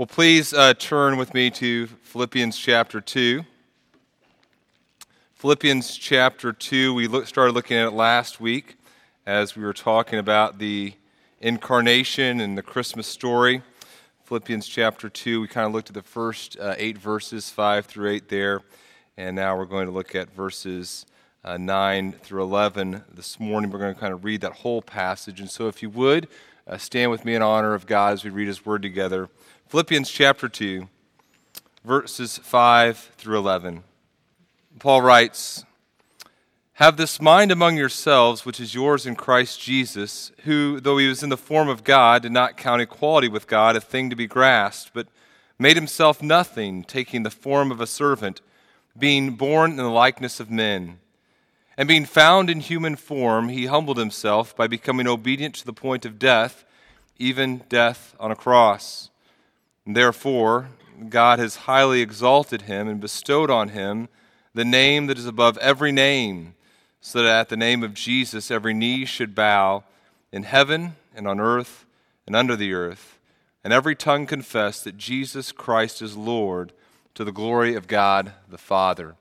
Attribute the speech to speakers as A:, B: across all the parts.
A: Well, please uh, turn with me to Philippians chapter 2. Philippians chapter 2, we look, started looking at it last week as we were talking about the incarnation and the Christmas story. Philippians chapter 2, we kind of looked at the first uh, eight verses, 5 through 8 there, and now we're going to look at verses uh, 9 through 11. This morning we're going to kind of read that whole passage, and so if you would, uh, stand with me in honor of God as we read His Word together. Philippians chapter 2, verses 5 through 11. Paul writes, Have this mind among yourselves, which is yours in Christ Jesus, who, though he was in the form of God, did not count equality with God a thing to be grasped, but made himself nothing, taking the form of a servant, being born in the likeness of men. And being found in human form, he humbled himself by becoming obedient to the point of death, even death on a cross. Therefore, God has highly exalted him and bestowed on him the name that is above every name, so that at the name of Jesus every knee should bow in heaven and on earth and under the earth, and every tongue confess that Jesus Christ is Lord to the glory of God the Father.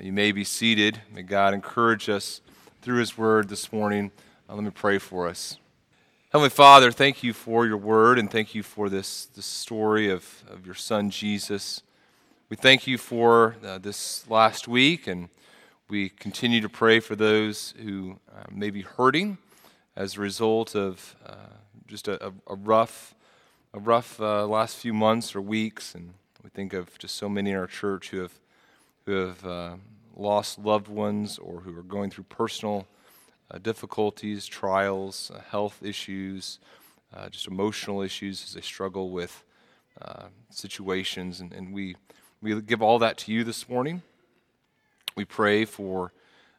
A: You may be seated. May God encourage us through his word this morning. Uh, let me pray for us. Heavenly Father, thank you for your word and thank you for this, this story of, of your son Jesus. We thank you for uh, this last week and we continue to pray for those who uh, may be hurting as a result of uh, just a, a, rough, a rough uh, last few months or weeks. And we think of just so many in our church who have, who have uh, lost loved ones or who are going through personal difficulties, trials, uh, health issues, uh, just emotional issues as they struggle with uh, situations. And, and, we, we give all that to you this morning. We pray for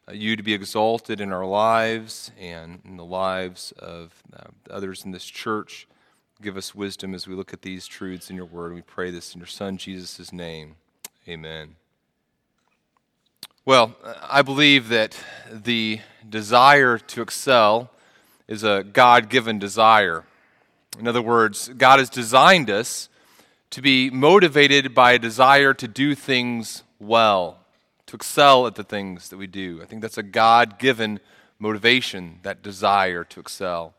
A: uh, you to be exalted in our lives and in the lives of uh, others in this church. Give us wisdom as we look at these truths in your word. We pray this in your Son, Jesus' name. Amen. Well, I believe that the desire to excel is a God given desire. In other words, God has designed us to be motivated by a desire to do things well, to excel at the things that we do. I think that's a God given motivation, that desire to excel.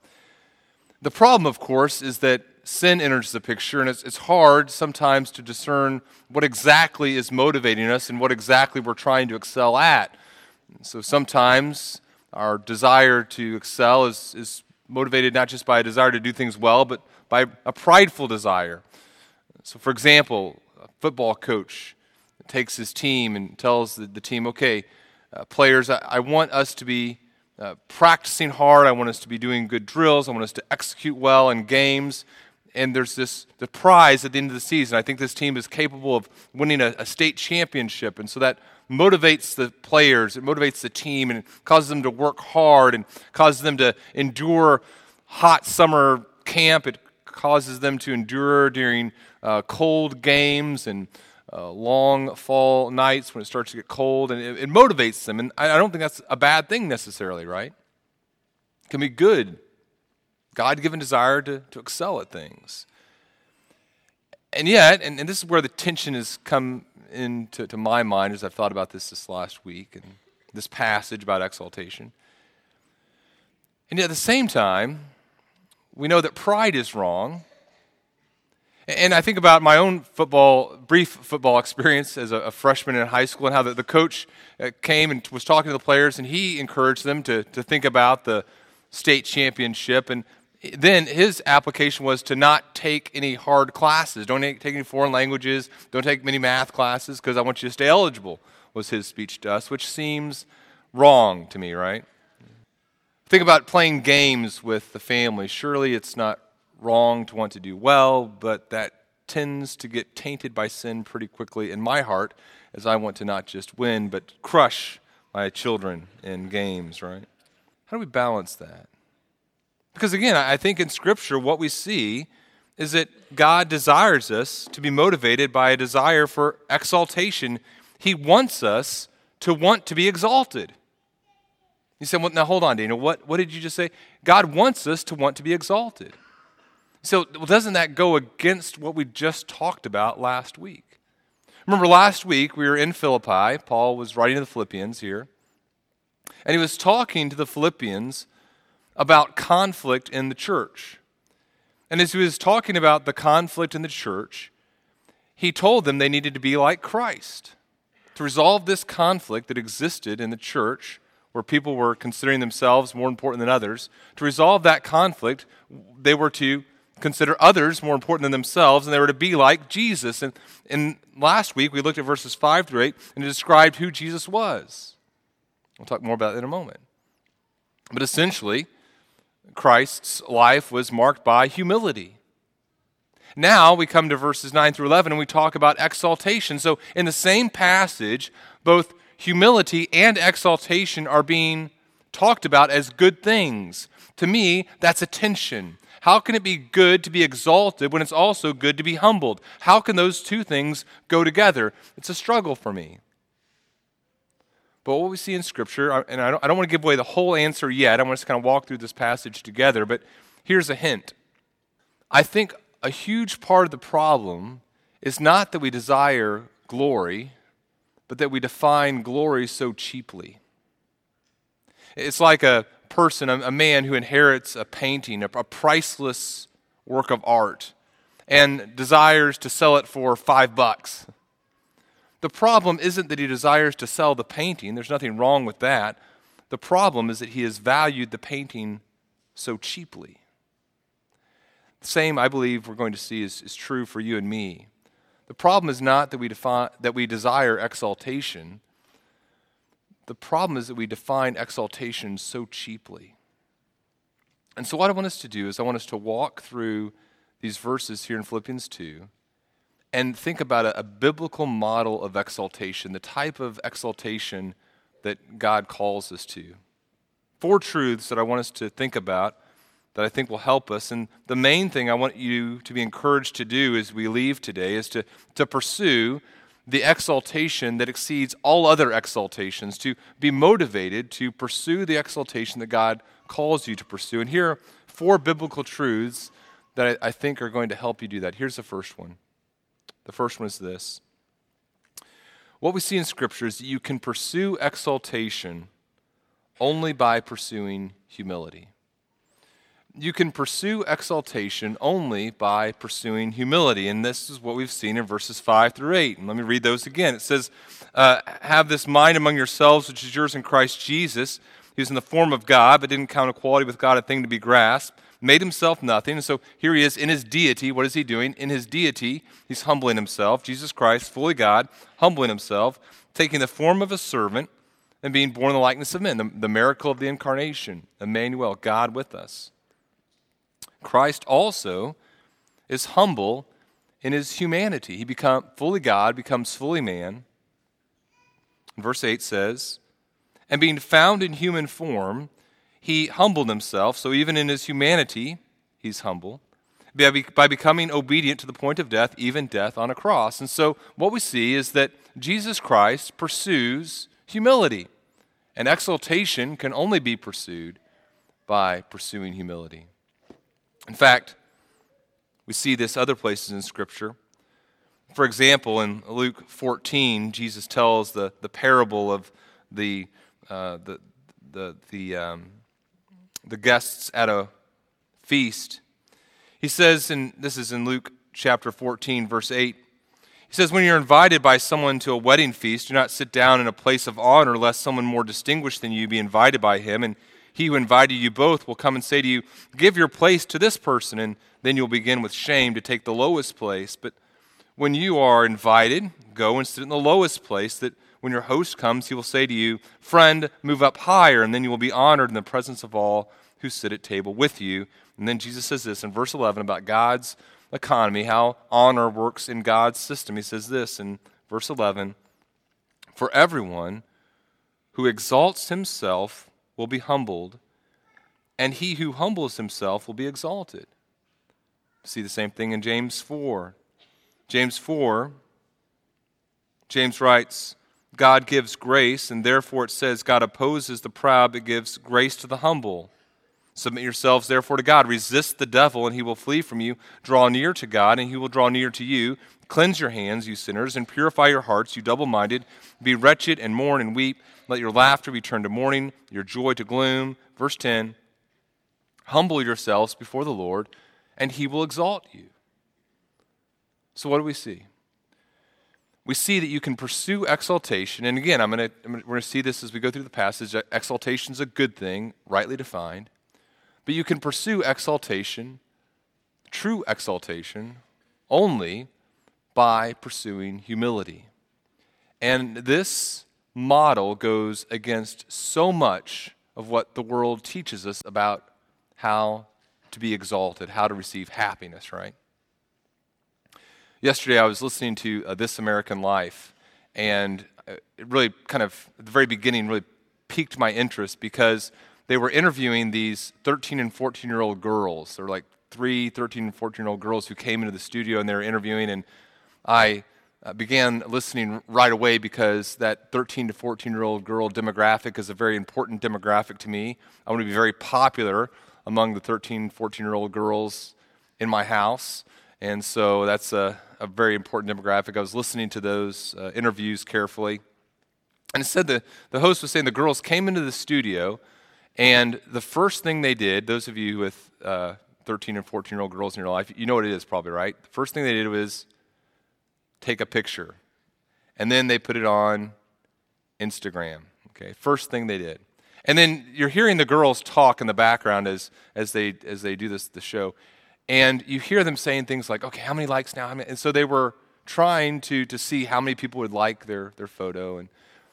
A: The problem, of course, is that sin enters the picture, and it's, it's hard sometimes to discern what exactly is motivating us and what exactly we're trying to excel at. So sometimes our desire to excel is, is motivated not just by a desire to do things well, but by a prideful desire. So, for example, a football coach takes his team and tells the, the team, okay, uh, players, I, I, want us to be uh, practicing hard. I want us to be doing good drills. I want us to execute well in games and there's this the prize at the end of the season. I think this team is capable of winning a, a, state championship, and so that motivates the players. It motivates the team and causes them to work hard and causes them to endure hot summer camp. It causes them to endure during uh, cold games and uh, long fall nights when it starts to get cold, and it, it motivates them. And I, I don't think that's a bad thing necessarily, right? It can be good God given desire to, to excel at things. And yet, and, and this is where the tension has come into to my mind as I've thought about this this last week and this passage about exaltation. And yet at the same time, we know that pride is wrong. And I think about my own football, brief football experience as a, a freshman in high school and how the, the coach uh, came and was talking to the players and he encouraged them to, to think about the state championship. And then his application was to not take any hard classes. Don't take any foreign languages. Don't take many math classes because I want you to stay eligible, was his speech to us, which seems wrong to me, right? Think about playing games with the family. Surely it's not wrong to want to do well, but that tends to get tainted by sin pretty quickly in my heart as I want to not just win, but crush my children in games, right? How do we balance that? Because again, I think in Scripture, what we see is that God desires us to be motivated by a desire for exaltation. He wants us to want to be exalted. You said, well, now hold on, Daniel. What, what did you just say? God wants us to want to be exalted. So, well, doesn't that go against what we just talked about last week? Remember, last week we were in Philippi. Paul was writing to the Philippians here. And he was talking to the Philippians about conflict in the church. And as he was talking about the conflict in the church, he told them they needed to be like Christ. To resolve this conflict that existed in the church, where people were considering themselves more important than others, to resolve that conflict, they were to consider others more important than themselves, and they were to be like Jesus. And, and last week we looked at verses 5 through 8, and it described who Jesus was. We'll talk more about that in a moment. But essentially, Christ's life was marked by humility. Now we come to verses 9 through 11 and we talk about exaltation. So, in the same passage, both humility and exaltation are being talked about as good things. To me, that's a tension. How can it be good to be exalted when it's also good to be humbled? How can those two things go together? It's a struggle for me. But what we see in Scripture, and I don't, I don't want to give away the whole answer yet, I want to kind of walk through this passage together, but here's a hint. I think a huge part of the problem is not that we desire glory, but that we define glory so cheaply. It's like a person, a, man who inherits a painting, a priceless work of art, and desires to sell it for five bucks. The problem isn't that he desires to sell the painting, there's nothing wrong with that. The problem is that he has valued the painting so cheaply. The same, I believe, we're going to see is, is true for you and me. The problem is not that we, define, that we desire exaltation, the problem is that we define exaltation so cheaply. And so, what I want us to do is, I want us to walk through these verses here in Philippians 2 and think about a, a, biblical model of exaltation, the type of exaltation that God calls us to. Four truths that I want us to think about that I think will help us. And the main thing I want you to be encouraged to do as we leave today is to, to pursue the exaltation that exceeds all other exaltations, to be motivated to pursue the exaltation that God calls you to pursue. And here are four biblical truths that I, I think are going to help you do that. Here's the first one. The first one is this. What we see in Scripture is that you can pursue exaltation only by pursuing humility you can pursue exaltation only by pursuing humility. And this is what we've seen in verses 5 through 8. And let me read those again. It says, uh, Have this mind among yourselves, which is yours in Christ Jesus. He was in the form of God, but didn't count equality with God a thing to be grasped, made himself nothing. And so here he is in his deity. What is he doing? In his deity, he's humbling himself. Jesus Christ, fully God, humbling himself, taking the form of a servant and being born in the likeness of men. The, the miracle of the incarnation, Emmanuel, God with us. Christ also is humble in his humanity. He become fully God, becomes fully man. Verse 8 says, And being found in human form, he humbled himself. So even in his humanity, he's humble. By becoming obedient to the point of death, even death on a cross. And so what we see is that Jesus Christ pursues humility. And exaltation can only be pursued by pursuing humility. In fact, we see this other places in Scripture. For example, in Luke 14, Jesus tells the, the parable of the, uh, the, the, the, um, the guests at a feast. He says, and this is in Luke chapter 14, verse 8. He says, When you're invited by someone to a wedding feast, do not sit down in a place of honor, lest someone more distinguished than you be invited by him. And he who invited you both will come and say to you, Give your place to this person, and then you'll begin with shame to take the lowest place. But when you are invited, go and sit in the lowest place, that when your host comes, he will say to you, Friend, move up higher, and then you will be honored in the presence of all who sit at table with you. And then Jesus says this in verse 11 about God's economy, how honor works in God's system. He says this in verse 11 For everyone who exalts himself will be humbled, and he who humbles himself will be exalted. See the same thing in James 4. James 4, James writes, God gives grace, and therefore it says God opposes the proud but gives grace to the humble. Submit yourselves therefore to God. Resist the devil, and he will flee from you. Draw near to God, and he will draw near to you. Cleanse your hands, you sinners, and purify your hearts, you double minded. Be wretched and mourn and weep. Let your laughter be turned to mourning, your joy to gloom. Verse 10 Humble yourselves before the Lord, and he will exalt you. So, what do we see? We see that you can pursue exaltation. And again, I'm gonna, I'm gonna, we're going to see this as we go through the passage. Uh, exaltation is a good thing, rightly defined. But you can pursue exaltation, true exaltation, only by pursuing humility. And this model goes against so much of what the world teaches us about how to be exalted, how to receive happiness, right? Yesterday, I was listening to uh, This American Life, and uh, it really kind of, at the very beginning, really piqued my interest because they were interviewing these 13 and 14 year old girls. They're like three 13 and 14 year old girls who came into the studio and they were interviewing, and I uh, began listening right away because that 13 to 14 year old girl demographic is a very important demographic to me. I want to be very popular among the 13, 14 year old girls in my house. And so that's a, a very important demographic. I was listening to those uh, interviews carefully. And it said the, the host was saying the girls came into the studio, and the first thing they did, those of you with uh, 13 and 14 year old girls in your life, you know what it is probably, right? The first thing they did was take a picture. And then they put it on Instagram. Okay, first thing they did. And then you're hearing the girls talk in the background as, as, they, as they do this the show. And you hear them saying things like, okay, how many likes now? And so they were trying to, to see how many people would like their, their photo. And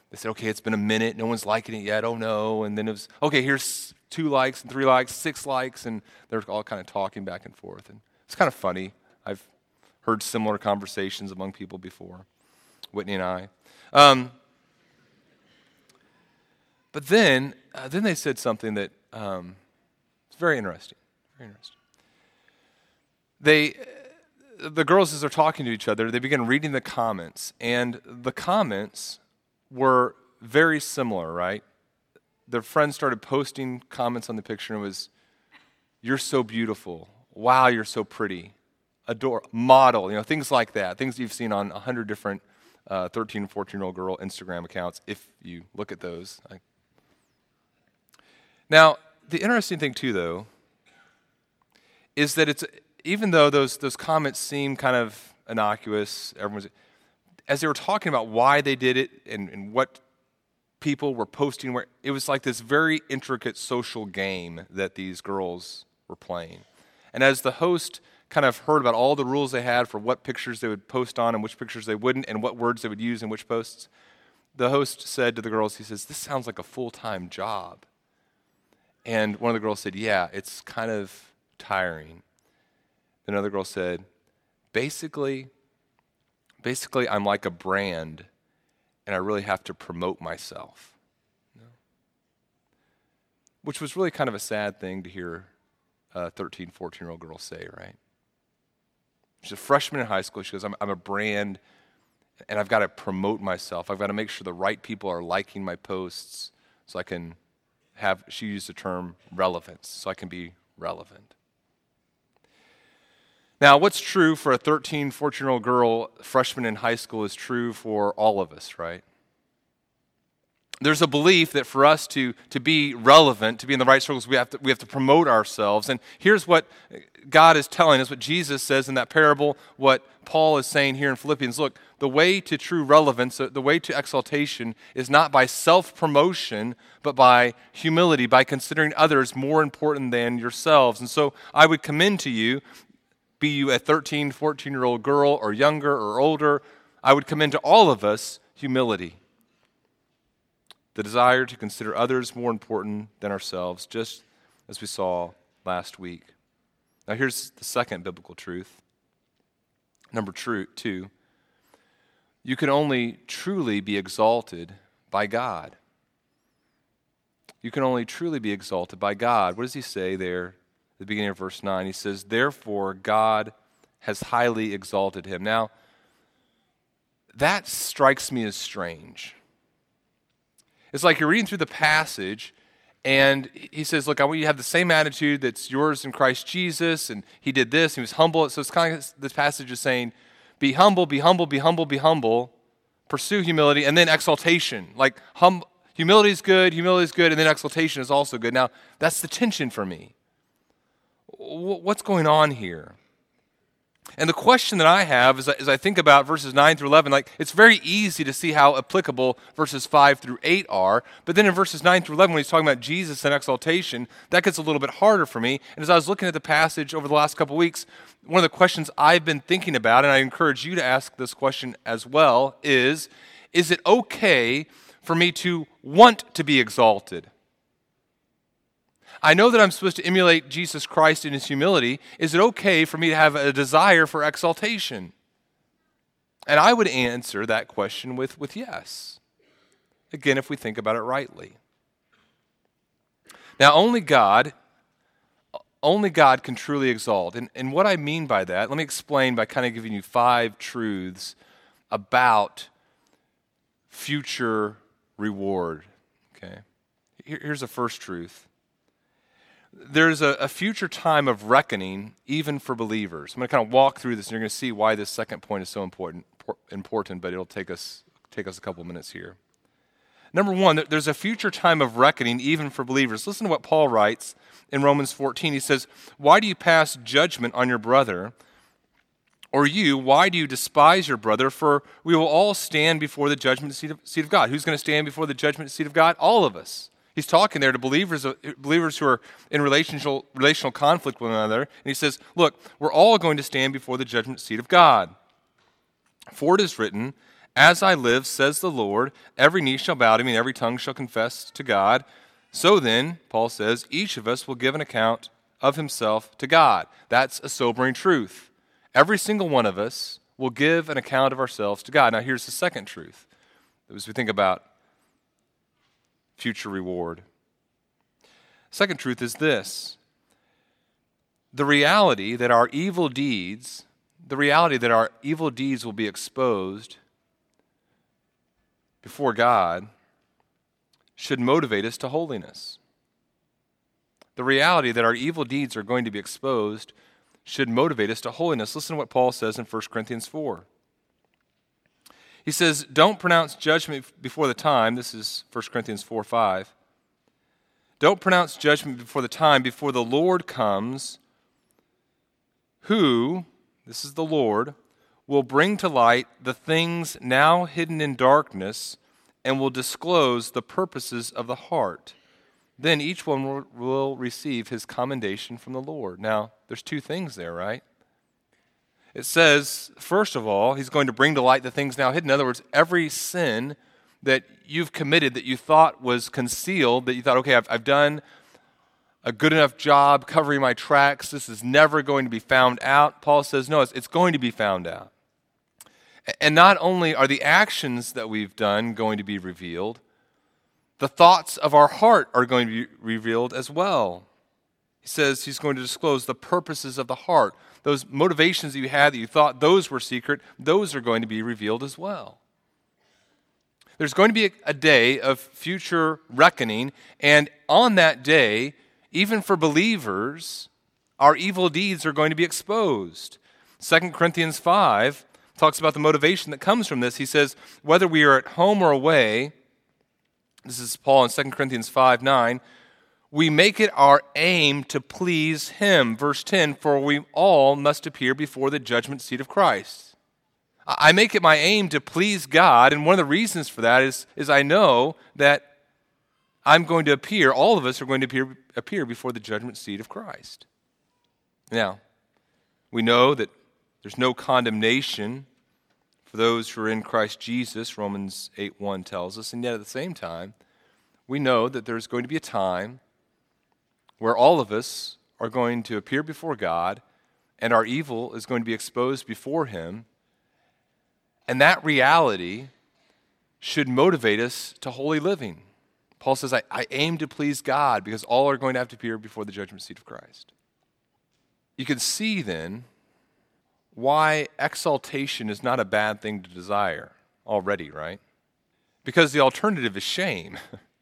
A: they said, okay, it's been a minute. No one's liking it yet. Oh, no. And then it was, okay, here's two likes and three likes, six likes. And they're all kind of talking back and forth. And it's kind of funny. I've heard similar conversations among people before, Whitney and I. Um, but then, uh, then they said something that um, it's very interesting. Very interesting. They, the girls, as they're talking to each other, they begin reading the comments, and the comments were very similar, right? Their friends started posting comments on the picture, and it was, "You're so beautiful. Wow, you're so pretty." adore, model, you know, things like that, things you've seen on 100 different uh, 13 and 14 year old girl Instagram accounts, if you look at those. Now, the interesting thing, too, though, is that it's, even though those, those comments seem kind of innocuous, everyone's, as they were talking about why they did it and, and what people were posting, where it was like this very intricate social game that these girls were playing. And as the host kind of heard about all the rules they had for what pictures they would post on and which pictures they wouldn't, and what words they would use in which posts, the host said to the girls, he says, This sounds like a full time job. And one of the girls said, Yeah, it's kind of tiring. Another girl said, Basically, basically, I'm like a brand, and I really have to promote myself. Which was really kind of a sad thing to hear a 13, 14 year old girl say, right? She's a freshman in high school. She goes, I'm, I'm a brand and I've got to promote myself. I've got to make sure the right people are liking my posts so I can have, she used the term relevance, so I can be relevant. Now, what's true for a 13, 14 year old girl, freshman in high school, is true for all of us, right? there's a belief that for us to, to be relevant, to be in the right circles, we have, to, we have to promote ourselves. And here's what God is telling us, what Jesus says in that parable, what Paul is saying here in Philippians. Look, the way to true relevance, the way to exaltation, is not by self promotion, but by humility, by considering others more important than yourselves. And so I would commend to you, be you a 13, 14 year old girl, or younger, or older, I would commend to all of us humility the desire to consider others more important than ourselves, just as we saw last week. Now, here's the second biblical truth. Number two, you can only truly be exalted by God. You can only truly be exalted by God. What does he say there the beginning of verse 9? He says, Therefore, God has highly exalted him. Now, that strikes me as strange. It's like you're reading through the passage And he says, Look, I want you to have the same attitude that's yours in Christ Jesus. And he did this, he was humble. So it's kind of this passage is saying, Be humble, be humble, be humble, be humble. Pursue humility, and then exaltation. Like hum, humility is good, humility is good, and then exaltation is also good. Now, that's the tension for me. What's going on here? And the question that I have as I, as I think about verses 9 through 11, like it's very easy to see how applicable verses 5 through 8 are. But then in verses 9 through 11, when he's talking about Jesus and exaltation, that gets a little bit harder for me. And as I was looking at the passage over the last couple weeks, one of the questions I've been thinking about, and I encourage you to ask this question as well, is Is it okay for me to want to be exalted? I know that I'm supposed to emulate Jesus Christ in his humility. Is it okay for me to have a desire for exaltation? And I would answer that question with, with yes. Again, if we think about it rightly. Now, only God, only God can truly exalt. And, and what I mean by that, let me explain by kind of giving you five truths about future reward. Okay? Here, here's the first truth there's a, a, future time of reckoning even for believers. I'm going to kind of walk through this, and you're going to see why this second point is so important. Important, but it'll take us take us a couple minutes here. Number one, there's a future time of reckoning even for believers. Listen to what Paul writes in Romans 14. He says, "Why do you pass judgment on your brother?" Or you, why do you despise your brother? For we will all stand before the judgment seat of, seat of God. Who's going to stand before the judgment seat of God? All of us. He's talking there to believers, uh, believers who are in relational, relational conflict with one another. And he says, Look, we're all going to stand before the judgment seat of God. For it is written, As I live, says the Lord, every knee shall bow to me, and every tongue shall confess to God. So then, Paul says, each of us will give an account of himself to God. That's a sobering truth. Every single one of us will give an account of ourselves to God. Now, here's the second truth as we think about future reward. Second truth is this the reality that our evil deeds, the reality that our evil deeds will be exposed before God, should motivate us to holiness. The reality that our evil deeds are going to be exposed should motivate us to holiness. Listen to what Paul says in 1 Corinthians 4. He says, Don't pronounce judgment before the time. This is 1 Corinthians 4 5. Don't pronounce judgment before the time, before the Lord comes, who, this is the Lord, will bring to light the things now hidden in darkness and will disclose the purposes of the heart. Then each one will receive his commendation from the Lord. Now, there's two things there, right? It says, first of all, he's going to bring to light the things now hidden. In other words, every sin that you've committed that you thought was concealed, that you thought, okay, I've, I've done a good enough job covering my tracks, this is never going to be found out. Paul says, no, it's, it's going to be found out. And not only are the actions that we've done going to be revealed, the thoughts of our heart are going to be revealed as well. He says he's going to disclose the purposes of the heart those motivations that you had that you thought those were secret, those are going to be revealed as well. There's going to be a, a day of future reckoning, and on that day, even for believers, our evil deeds are going to be exposed. 2 Corinthians 5 talks about the motivation that comes from this. He says, whether we are at home or away, this is Paul in 2 Corinthians 5 9, we make it our aim to please him. Verse 10 For we all must appear before the judgment seat of Christ. I make it my aim to please God, and one of the reasons for that is, is I know that I'm going to appear, all of us are going to appear, appear before the judgment seat of Christ. Now, we know that there's no condemnation for those who are in Christ Jesus, Romans 8 1 tells us, and yet at the same time, we know that there's going to be a time where all of us are going to appear before God and our evil is going to be exposed before Him. And that reality should motivate us to holy living. Paul says, I, I, aim to please God because all are going to have to appear before the judgment seat of Christ. You can see then why exaltation is not a bad thing to desire already, right? Because the alternative is shame.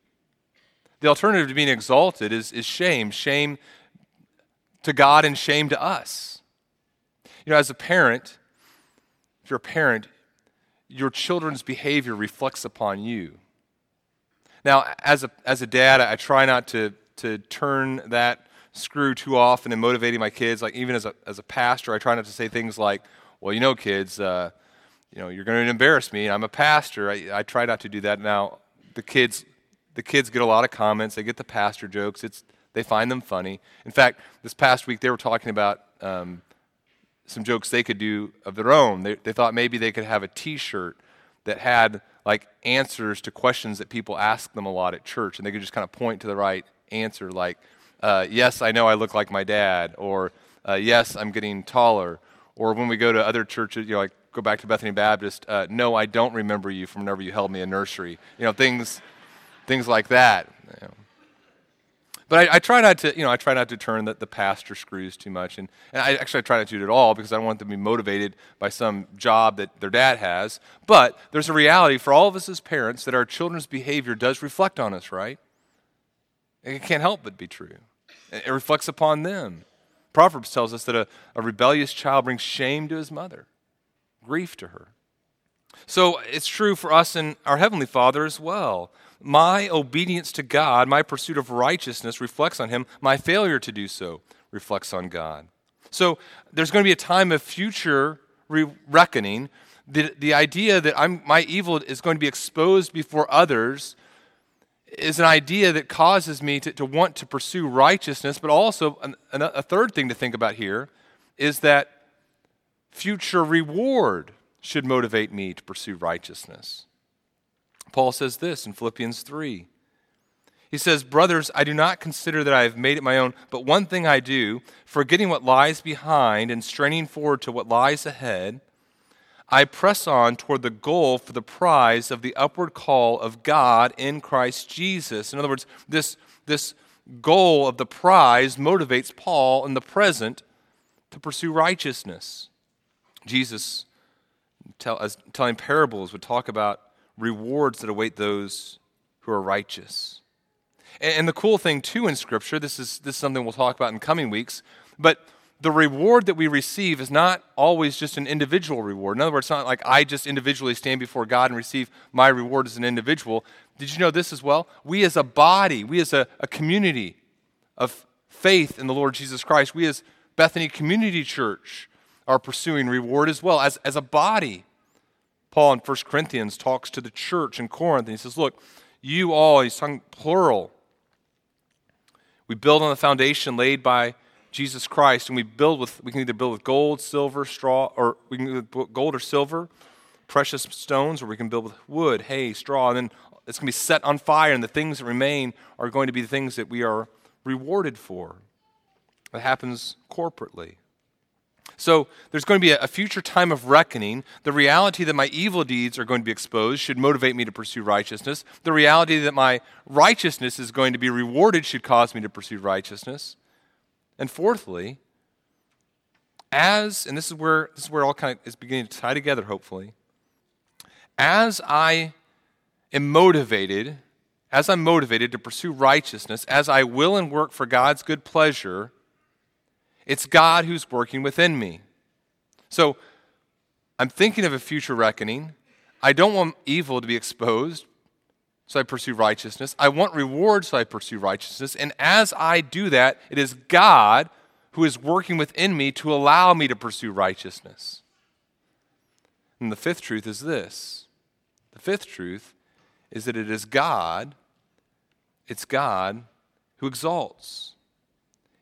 A: The alternative to being exalted is, is shame shame to God and shame to us. You know, as a parent, if you're a parent, your children's behavior reflects upon you. Now, as a, as a dad, I try not to, to turn that screw too often in motivating my kids. Like, even as a, as a pastor, I try not to say things like, well, you know, kids, uh, you know, you're going to embarrass me. I'm a pastor. I, I try not to do that. Now, the kids, the kids get a lot of comments. They get the pastor jokes. It's, they find them funny. In fact, this past week they were talking about um, some jokes they could do of their own. They, they thought maybe they could have a T-shirt that had like answers to questions that people ask them a lot at church, and they could just kind of point to the right answer, like, uh, "Yes, I know I look like my dad," or uh, "Yes, I'm getting taller," or when we go to other churches, you know, like go back to Bethany Baptist, uh, "No, I don't remember you from whenever you held me in nursery," you know, things, things like that. You know. But I, I, try not to, you know, I try not to turn the, the pastor screws too much. And, and I actually I try not to do it at all because I don't want them to be motivated by some job that their dad has. But there's a reality for all of us as parents that our children's behavior does reflect on us, right? It can't help but be true. It reflects upon them. Proverbs tells us that a, a rebellious child brings shame to his mother, grief to her. So it's true for us and our Heavenly Father as well. My obedience to God, my pursuit of righteousness reflects on Him. My failure to do so reflects on God. So there's going to be a time of future re- reckoning. The, the idea that I'm, my evil is going to be exposed before others is an idea that causes me to, to want to pursue righteousness, but also an, an, a third thing to think about here is that future reward should motivate me to pursue righteousness. Paul says this in Philippians 3. He says, Brothers, I do not consider that I have made it my own, but one thing I do, forgetting what lies behind and straining forward to what lies ahead, I press on toward the goal for the prize of the upward call of God in Christ Jesus. In other words, this, this goal of the prize motivates Paul in the present to pursue righteousness. Jesus, tell, as telling parables, would talk about rewards that await those who are righteous. And, and the cool thing, too, in Scripture, this is, this is something we'll talk about in coming weeks, but the reward that we receive is not always just an individual reward. In other words, it's not like I just individually stand before God and receive my reward as an individual. Did you know this as well? We as a body, we as a, a community of faith in the Lord Jesus Christ, we as Bethany Community Church are pursuing reward as well, as, as a body. Paul in 1 Corinthians talks to the church in Corinth and he says, Look, you all, he's talking plural. We build on the foundation laid by Jesus Christ, and we build with, we can either build with gold, silver, straw, or we can gold or silver, precious stones, or we can build with wood, hay, straw, and then it's going to be set on fire, and the things that remain are going to be the things that we are rewarded for. That happens corporately. So there's going to be a, future time of reckoning. The reality that my evil deeds are going to be exposed should motivate me to pursue righteousness. The reality that my righteousness is going to be rewarded should cause me to pursue righteousness. And fourthly, as, and this is where this is where all kind of is beginning to tie together, hopefully, as I am motivated, as I'm motivated to pursue righteousness, as I will and work for God's good pleasure, it's God who's working within me. So I'm thinking of a future reckoning. I don't want evil to be exposed, so I pursue righteousness. I want reward, so I pursue righteousness. And as I do that, it is God who is working within me to allow me to pursue righteousness. And the fifth truth is this the fifth truth is that it is God, it's God who exalts.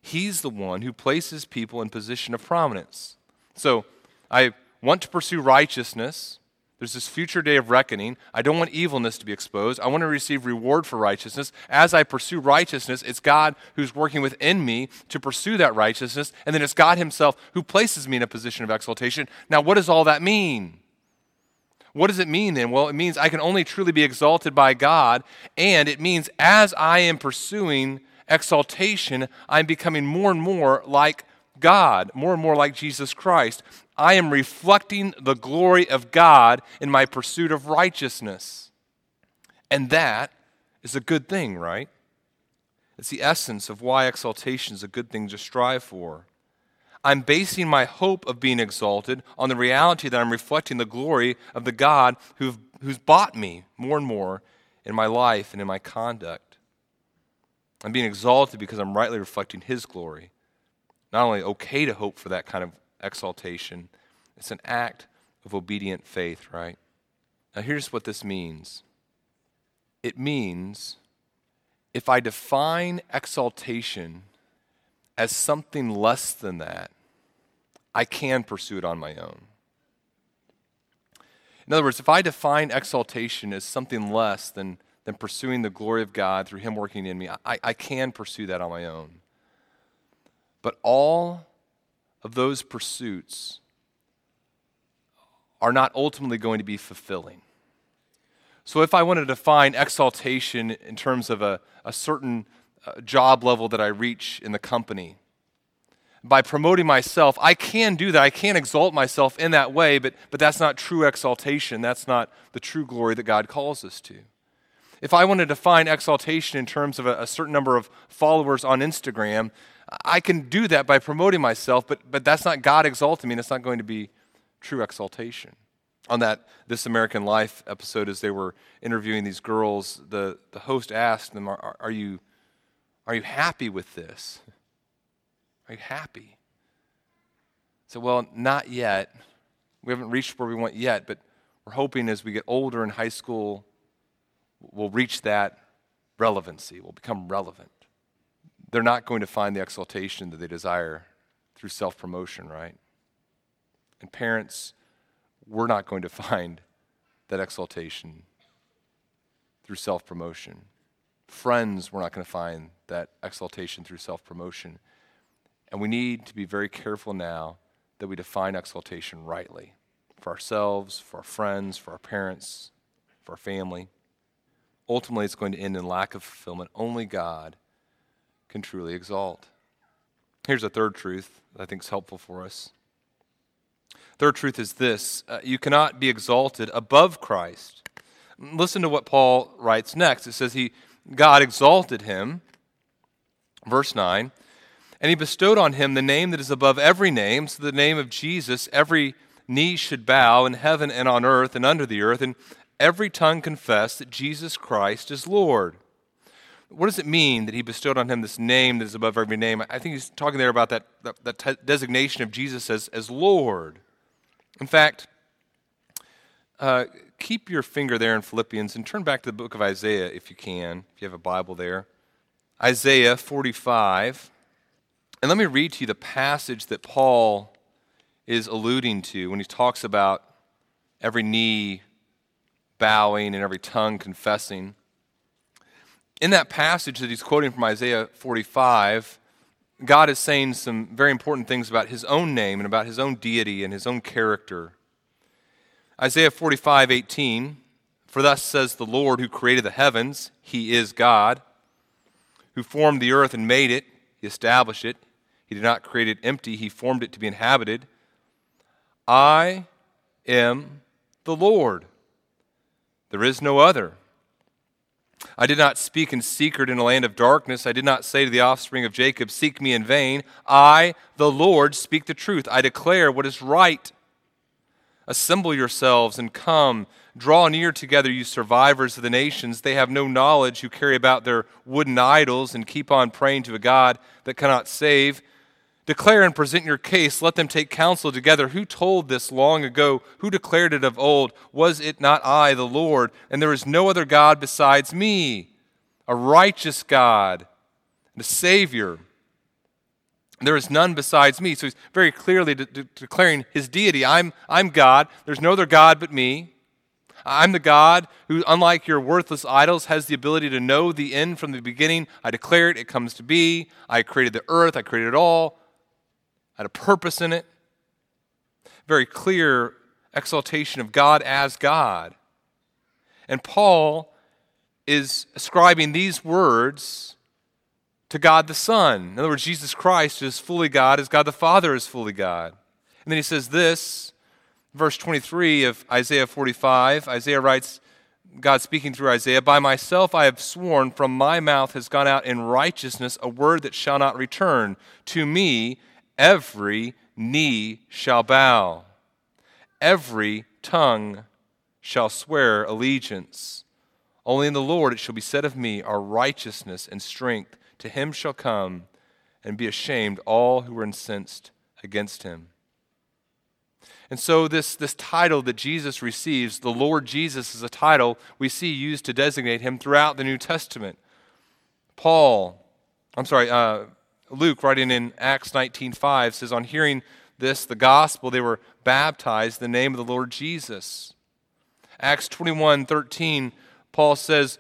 A: He's the one who places people in position of prominence. So I want to pursue righteousness. There's this future day of reckoning. I don't want evilness to be exposed. I want to receive reward for righteousness. As I pursue righteousness, it's God who's working within me to pursue that righteousness. And then it's God Himself who places me in a position of exaltation. Now, what does all that mean? What does it mean then? Well, it means I can only truly be exalted by God. And it means as I am pursuing exaltation, I'm becoming more and more like God, more and more like Jesus Christ. I am reflecting the glory of God in my pursuit of righteousness. And that is a good thing, right? It's the essence of why exaltation is a good thing to strive for. I'm basing my hope of being exalted on the reality that I'm reflecting the glory of the God who who's bought me more and more in my life and in my conduct. I'm being exalted because I'm rightly reflecting His glory. Not only okay to hope for that kind of exaltation, it's an act of obedient faith, right? Now, here's what this means it means if I define exaltation as something less than that, I can pursue it on my own. In other words, if I define exaltation as something less than, than pursuing the glory of God through Him working in me, I, I can pursue that on my own. But all of those pursuits are not ultimately going to be fulfilling. So, if I want to define exaltation in terms of a, a certain uh, job level that I reach in the company, by promoting myself, I can do that. I can exalt myself in that way, but, but that's not true exaltation. That's not the true glory that God calls us to. If I want to define exaltation in terms of a, a certain number of followers on Instagram, I can do that by promoting myself, but, but that's not God exalting me, and it's not going to be true exaltation on that This American Life episode, as they were interviewing these girls, the, the host asked them, are, are, you, are you happy with this? Are you happy? So, well, not yet. We haven't reached where we want yet, but we're hoping as we get older in high school, we'll reach that relevancy, we'll become relevant. They're not going to find the exaltation that they desire through self promotion, right? And parents, we're not going to find that exaltation through self promotion. Friends, we're not going to find that exaltation through self promotion. And we need to be very careful now that we define exaltation rightly for ourselves, for our friends, for our parents, for our family. Ultimately, it's going to end in lack of fulfillment. Only God can truly exalt. Here's a third truth that I think is helpful for us Third truth is this uh, you cannot be exalted above Christ. Listen to what Paul writes next. It says, he, God exalted him, verse 9, and he bestowed on him the name that is above every name, so the name of Jesus, every knee should bow in heaven and on earth and under the earth, and every tongue confess that Jesus Christ is Lord. What does it mean that he bestowed on him this name that is above every name? I think he's talking there about that, that, that t- designation of Jesus as, as Lord. In fact, uh, keep your finger there in Philippians and turn back to the book of Isaiah if you can, if you have a Bible there. Isaiah 45. And let me read to you the passage that Paul is alluding to when he talks about every knee bowing and every tongue confessing. In that passage that he's quoting from Isaiah 45, God is saying some very important things about his own name and about his own deity and his own character. Isaiah 45, 18, For thus says the Lord who created the heavens, He is God, who formed the earth and made it, He established it. He did not create it empty, He formed it to be inhabited. I am the Lord. There is no other. I did not speak in secret in a land of darkness. I did not say to the offspring of Jacob, Seek me in vain. I, the Lord, speak the truth. I declare what is right. Assemble yourselves and come. Draw near together, you survivors of the nations. They have no knowledge who carry about their wooden idols and keep on praying to a God that cannot save. Declare and present your case. Let them take counsel together. Who told this long ago? Who declared it of old? Was it not I, the Lord? And there is no other God besides me, a righteous God and a Savior. There is none besides me. So he's very clearly de- de- declaring his deity. I'm, I'm God. There's no other God but me. I'm the God who, unlike your worthless idols, has the ability to know the end from the beginning. I declare it, it comes to be. I created the earth, I created it all had a purpose in it. Very clear exaltation of God as God. And Paul is ascribing these words to God the Son. In other words, Jesus Christ is fully God as God the Father is fully God. And then he says this, verse 23 of Isaiah 45. Isaiah writes, God speaking through Isaiah, By myself I have sworn, from my mouth has gone out in righteousness a word that shall not return. To me every knee shall bow, every tongue shall swear allegiance. Only in the Lord it shall be said of me, Our righteousness and strength. To him shall come and be ashamed all who were incensed against him. And so, this, this title that Jesus receives, the Lord Jesus, is a title we see used to designate him throughout the New Testament. Paul, I'm sorry, uh, Luke, writing in Acts 19.5, says, On hearing this, the gospel, they were baptized in the name of the Lord Jesus. Acts 21.13, Paul says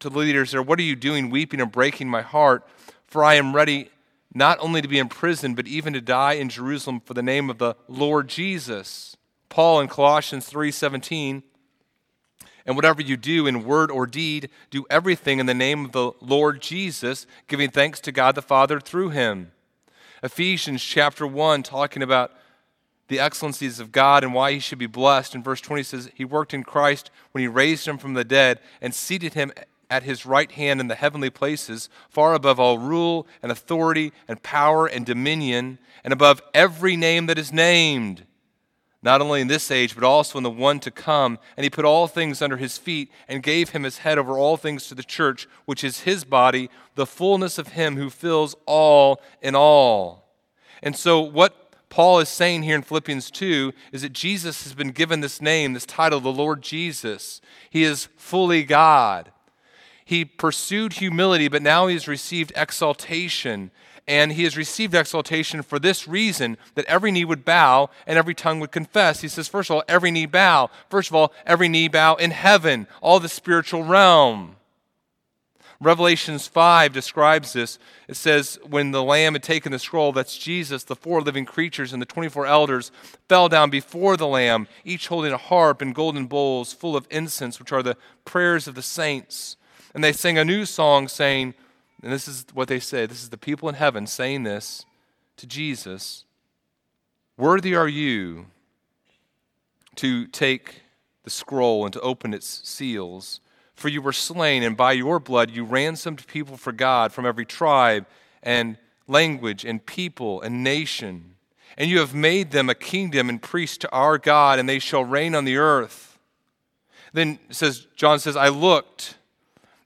A: to the leaders there, What are you doing, weeping and breaking my heart? For I am ready not only to be imprisoned, but even to die in Jerusalem for the name of the Lord Jesus. Paul in Colossians 3:17, and whatever you do in word or deed, do everything in the name of the Lord Jesus, giving thanks to God the Father through him. Ephesians chapter 1 talking about the excellencies of God and why he should be blessed. In verse 20 says, He worked in Christ when he raised him from the dead and seated him at his right hand in the heavenly places, far above all rule and authority and power and dominion, and above every name that is named, not only in this age, but also in the one to come. And he put all things under his feet and gave him his head over all things to the church, which is his body, the fullness of him who fills all in all. And so, what Paul is saying here in Philippians 2 is that Jesus has been given this name, this title, the Lord Jesus. He is fully God. He pursued humility, but now he has received exaltation. And he has received exaltation for this reason that every knee would bow and every tongue would confess. He says, first of all, every knee bow. First of all, every knee bow in heaven, all the spiritual realm. Revelations 5 describes this. It says, When the Lamb had taken the scroll, that's Jesus, the four living creatures and the 24 elders fell down before the Lamb, each holding a harp and golden bowls full of incense, which are the prayers of the saints. And they sing a new song saying, and this is what they say this is the people in heaven saying this to Jesus Worthy are you to take the scroll and to open its seals. For you were slain, and by your blood you ransomed people for God from every tribe and language and people and nation. And you have made them a kingdom and priests to our God, and they shall reign on the earth. Then says John says, I looked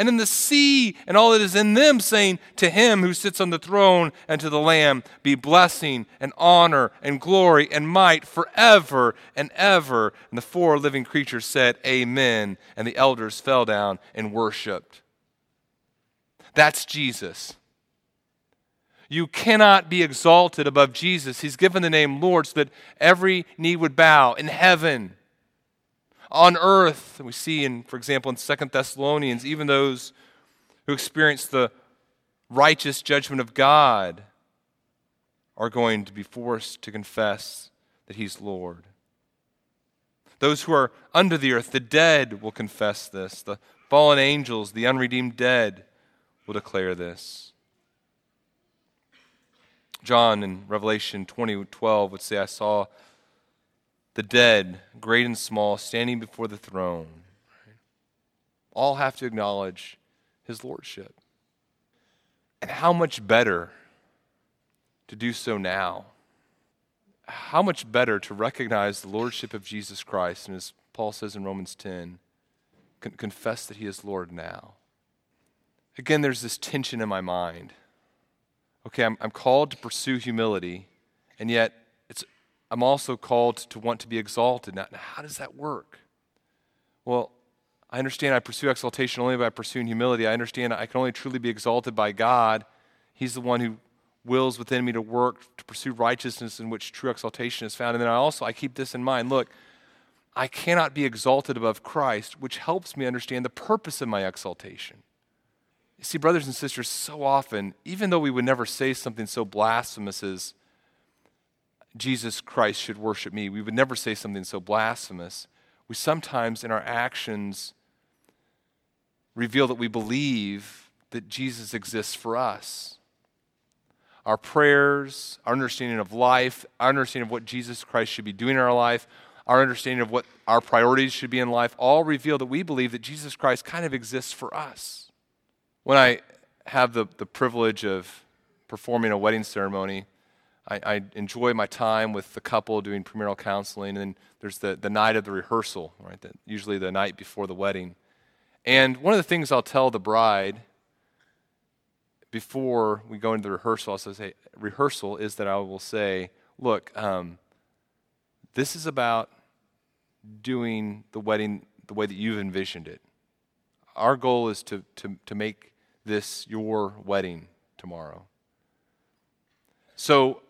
A: and in the sea and all that is in them, saying, To him who sits on the throne and to the Lamb be blessing and honor and glory and might forever and ever. And the four living creatures said, Amen. And the elders fell down and worshiped. That's Jesus. You cannot be exalted above Jesus. He's given the name Lord so that every knee would bow in heaven on earth. We see in, for example, in Second Thessalonians, even those who experience the righteous judgment of God are going to be forced to confess that He's Lord. Those who are under the earth, the dead, will confess this. The fallen angels, the unredeemed dead, will declare this. John in Revelation 20 12 would say, I saw the dead, great and small, standing before the throne, all have to acknowledge his lordship. And how much better to do so now? How much better to recognize the lordship of Jesus Christ, and as Paul says in Romans 10, con- confess that he is Lord now. Again, there's this tension in my mind. Okay, I'm, I'm called to pursue humility, and yet I'm also called to want to be exalted. Now, how does that work? Well, I understand I pursue exaltation only by pursuing humility. I understand I can only truly be exalted by God. He's the one who wills within me to work to pursue righteousness in which true exaltation is found. And then I also I keep this in mind. Look, I cannot be exalted above Christ, which helps me understand the purpose of my exaltation. see, brothers and sisters, so often, even though we would never say something so blasphemous as Jesus Christ should worship me, we would never say something so blasphemous. We sometimes, in our actions, reveal that we believe that Jesus exists for us. Our prayers, our understanding of life, our understanding of what Jesus Christ should be doing in our life, our understanding of what our priorities should be in life, all reveal that we believe that Jesus Christ kind of exists for us. When I have the, the privilege of performing a wedding ceremony, I, I, enjoy my time with the couple doing premarital counseling, and then there's the, the night of the rehearsal, right? Usually the night before the wedding. And one of the things I'll tell the bride before we go into the rehearsal, I'll say, rehearsal is that I will say, look, um, this is about doing the wedding the way that you've envisioned it. Our goal is to, to, to make this your wedding tomorrow. So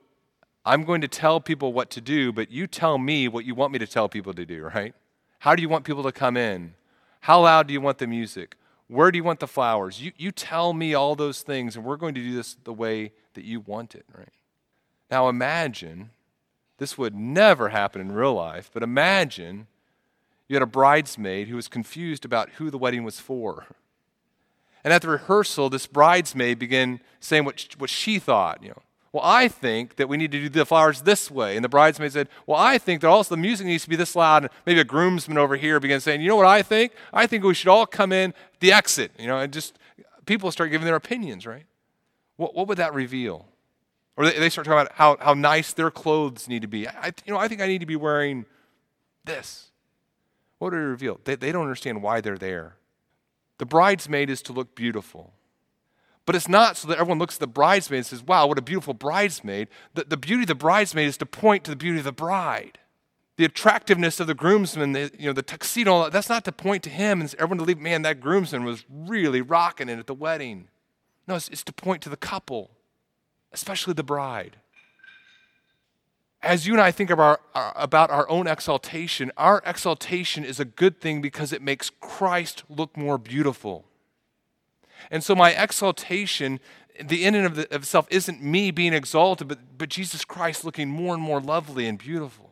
A: I'm going to tell people what to do, but you tell me what you want me to tell people to do, right? How do you want people to come in? How loud do you want the music? Where do you want the flowers? You, you tell me all those things, and we're going to do this the way that you want it, right? Now imagine, this would never happen in real life, but imagine you had a bridesmaid who was confused about who the wedding was for. And at the rehearsal, this bridesmaid began saying what, what she thought. You know, well, I think that we need to do the flowers this way. And the bridesmaid said, Well, I think that also the music needs to be this loud. And maybe a groomsman over here began saying, You know what I think? I think we should all come in the exit. You know, and just people start giving their opinions, right? What, what would that reveal? Or they, they start talking about how, how nice their clothes need to be. I, you know, I think I need to be wearing this. What do they reveal? They, they don't understand why they're there. The bridesmaid is to look beautiful. But it's not so that everyone looks at the bridesmaid and says, wow, what a beautiful bridesmaid. The, the beauty of the bridesmaid is to point to the beauty of the bride. The attractiveness of the groomsman, the, you know, the tuxedo, that's not to point to him and everyone to leave, man, that groomsman was really rocking it at the wedding. No, it's, it's to point to the couple, especially the bride as you and I think of our, our, about our own exaltation, our exaltation is a good thing because it makes Christ look more beautiful. And so my exaltation, the in and of, the, of itself, isn't me being exalted, but, but Jesus Christ looking more and more lovely and beautiful.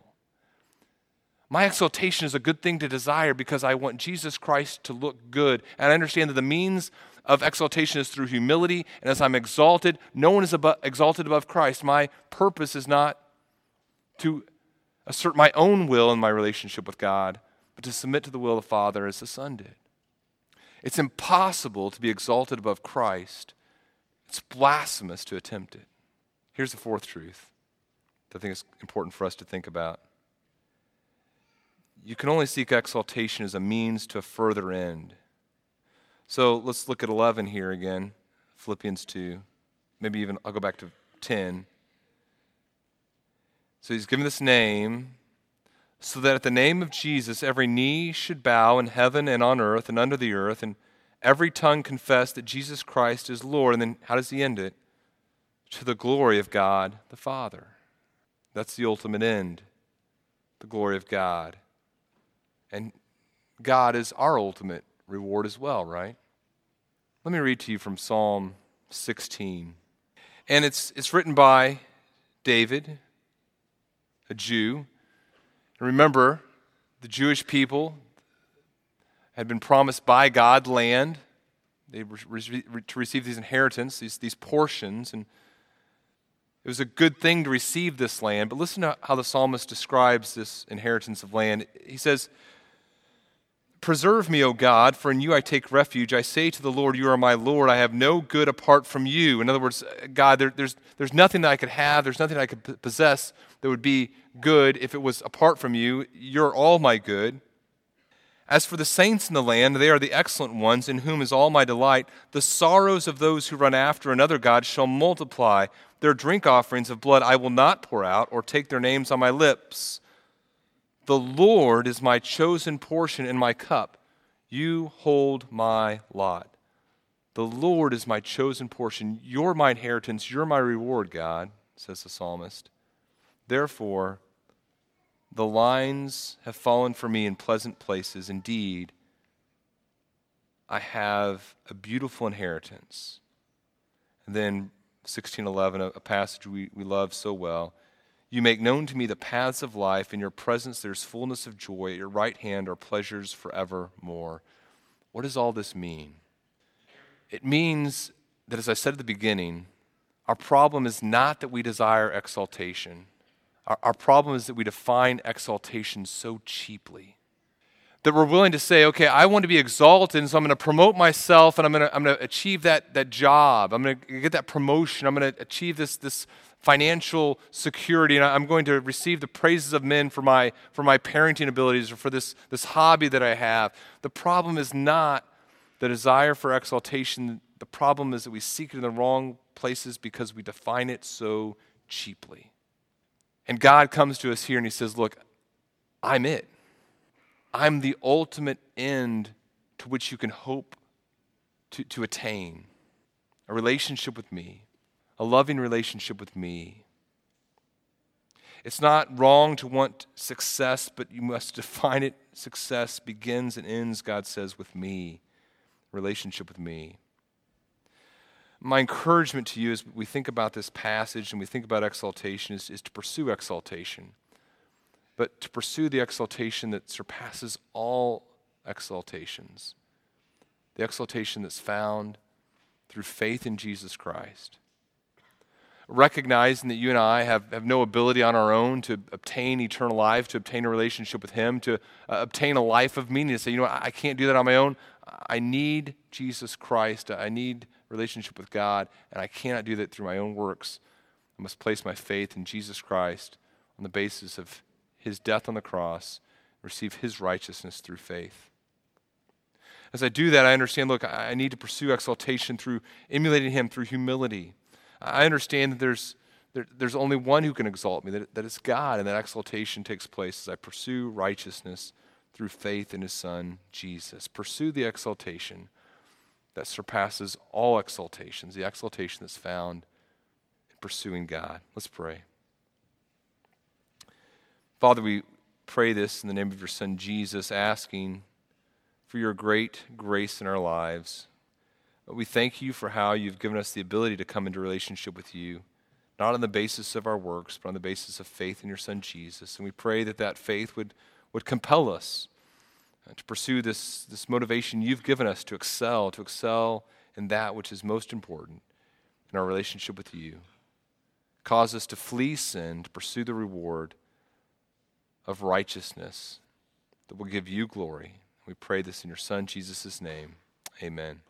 A: My exaltation is a good thing to desire because I want Jesus Christ to look good. And I understand that the means of exaltation is through humility. And as I'm exalted, no one is above, exalted above Christ. My purpose is not to assert my own will in my relationship with God, but to submit to the will of the Father as the Son did. It's impossible to be exalted above Christ. It's blasphemous to attempt it. Here's the fourth truth that I think is important for us to think about. You can only seek exaltation as a means to a further end. So let's look at 11 here again, Philippians 2. Maybe even I'll go back to 10. So he's given this name so that at the name of Jesus every knee should bow in heaven and on earth and under the earth, and every tongue confess that Jesus Christ is Lord. And then how does he end it? To the glory of God the Father. That's the ultimate end, the glory of God. And God is our ultimate reward as well, right? Let me read to you from Psalm 16. And it's, it's written by David, a Jew. Remember, the Jewish people had been promised by God land. They were to receive these inheritance, these, these portions, and it was a good thing to receive this land. But listen to how the psalmist describes this inheritance of land. He says, Preserve me, O God, for in you I take refuge. I say to the Lord, You are my Lord. I have no good apart from you. In other words, God, there, there's, there's nothing that I could have, there's nothing I could possess that would be good if it was apart from you. You're all my good. As for the saints in the land, they are the excellent ones, in whom is all my delight. The sorrows of those who run after another God shall multiply. Their drink offerings of blood I will not pour out, or take their names on my lips. The Lord is my chosen portion and my cup. You hold my lot. The Lord is my chosen portion. You're my inheritance. You're my reward, God, says the psalmist. Therefore, the lines have fallen for me in pleasant places. Indeed, I have a beautiful inheritance. And then 1611, a, a passage we, we love so well. You make known to me the paths of life. In your presence there's fullness of joy. At your right hand are pleasures forevermore. What does all this mean? It means that, as I said at the beginning, our problem is not that we desire exaltation. Our, our problem is that we define exaltation so cheaply that we're willing to say, okay, I want to be exalted, and so I'm going to promote myself and I'm going to, I'm going to achieve that, that job. I'm going to get that promotion. I'm going to achieve this, this financial security, and I'm going to receive the praises of men for my, for my parenting abilities or for this, this hobby that I have. The problem is not the desire for exaltation. The problem is that we seek it in the wrong places because we define it so cheaply. And God comes to us here and He says, Look, I'm it. I'm the ultimate end to which you can hope to, to attain a relationship with me, a loving relationship with me. It's not wrong to want success, but you must define it. Success begins and ends, God says, with me, relationship with me. My encouragement to you as we think about this passage and we think about exaltation is, is to pursue exaltation but to pursue the exaltation that surpasses all exaltations, the exaltation that's found through faith in Jesus Christ. Recognizing that you and I have, have no ability on our own to obtain eternal life, to obtain a relationship with Him, to uh, obtain a life of meaning, to say, you know, I, I can't do that on my own. I need Jesus Christ. I need relationship with God, and I cannot do that through my own works. I must place my faith in Jesus Christ on the basis of his death on the cross, receive his righteousness through faith. As I do that, I understand look, I need to pursue exaltation through emulating him through humility. I understand that there's, there, there's only one who can exalt me, that, that it's God, and that exaltation takes place as I pursue righteousness through faith in his Son, Jesus. Pursue the exaltation that surpasses all exaltations, the exaltation that's found in pursuing God. Let's pray. Father, we pray this in the name of your Son Jesus, asking for your great grace in our lives. We thank you for how you've given us the ability to come into relationship with you, not on the basis of our works, but on the basis of faith in your Son Jesus. And we pray that that faith would, would compel us uh, to pursue this, this motivation you've given us to excel, to excel in that which is most important in our relationship with you. Cause us to flee sin, to pursue the reward of righteousness that will give you glory. We pray this in your Son, Jesus' name. Amen.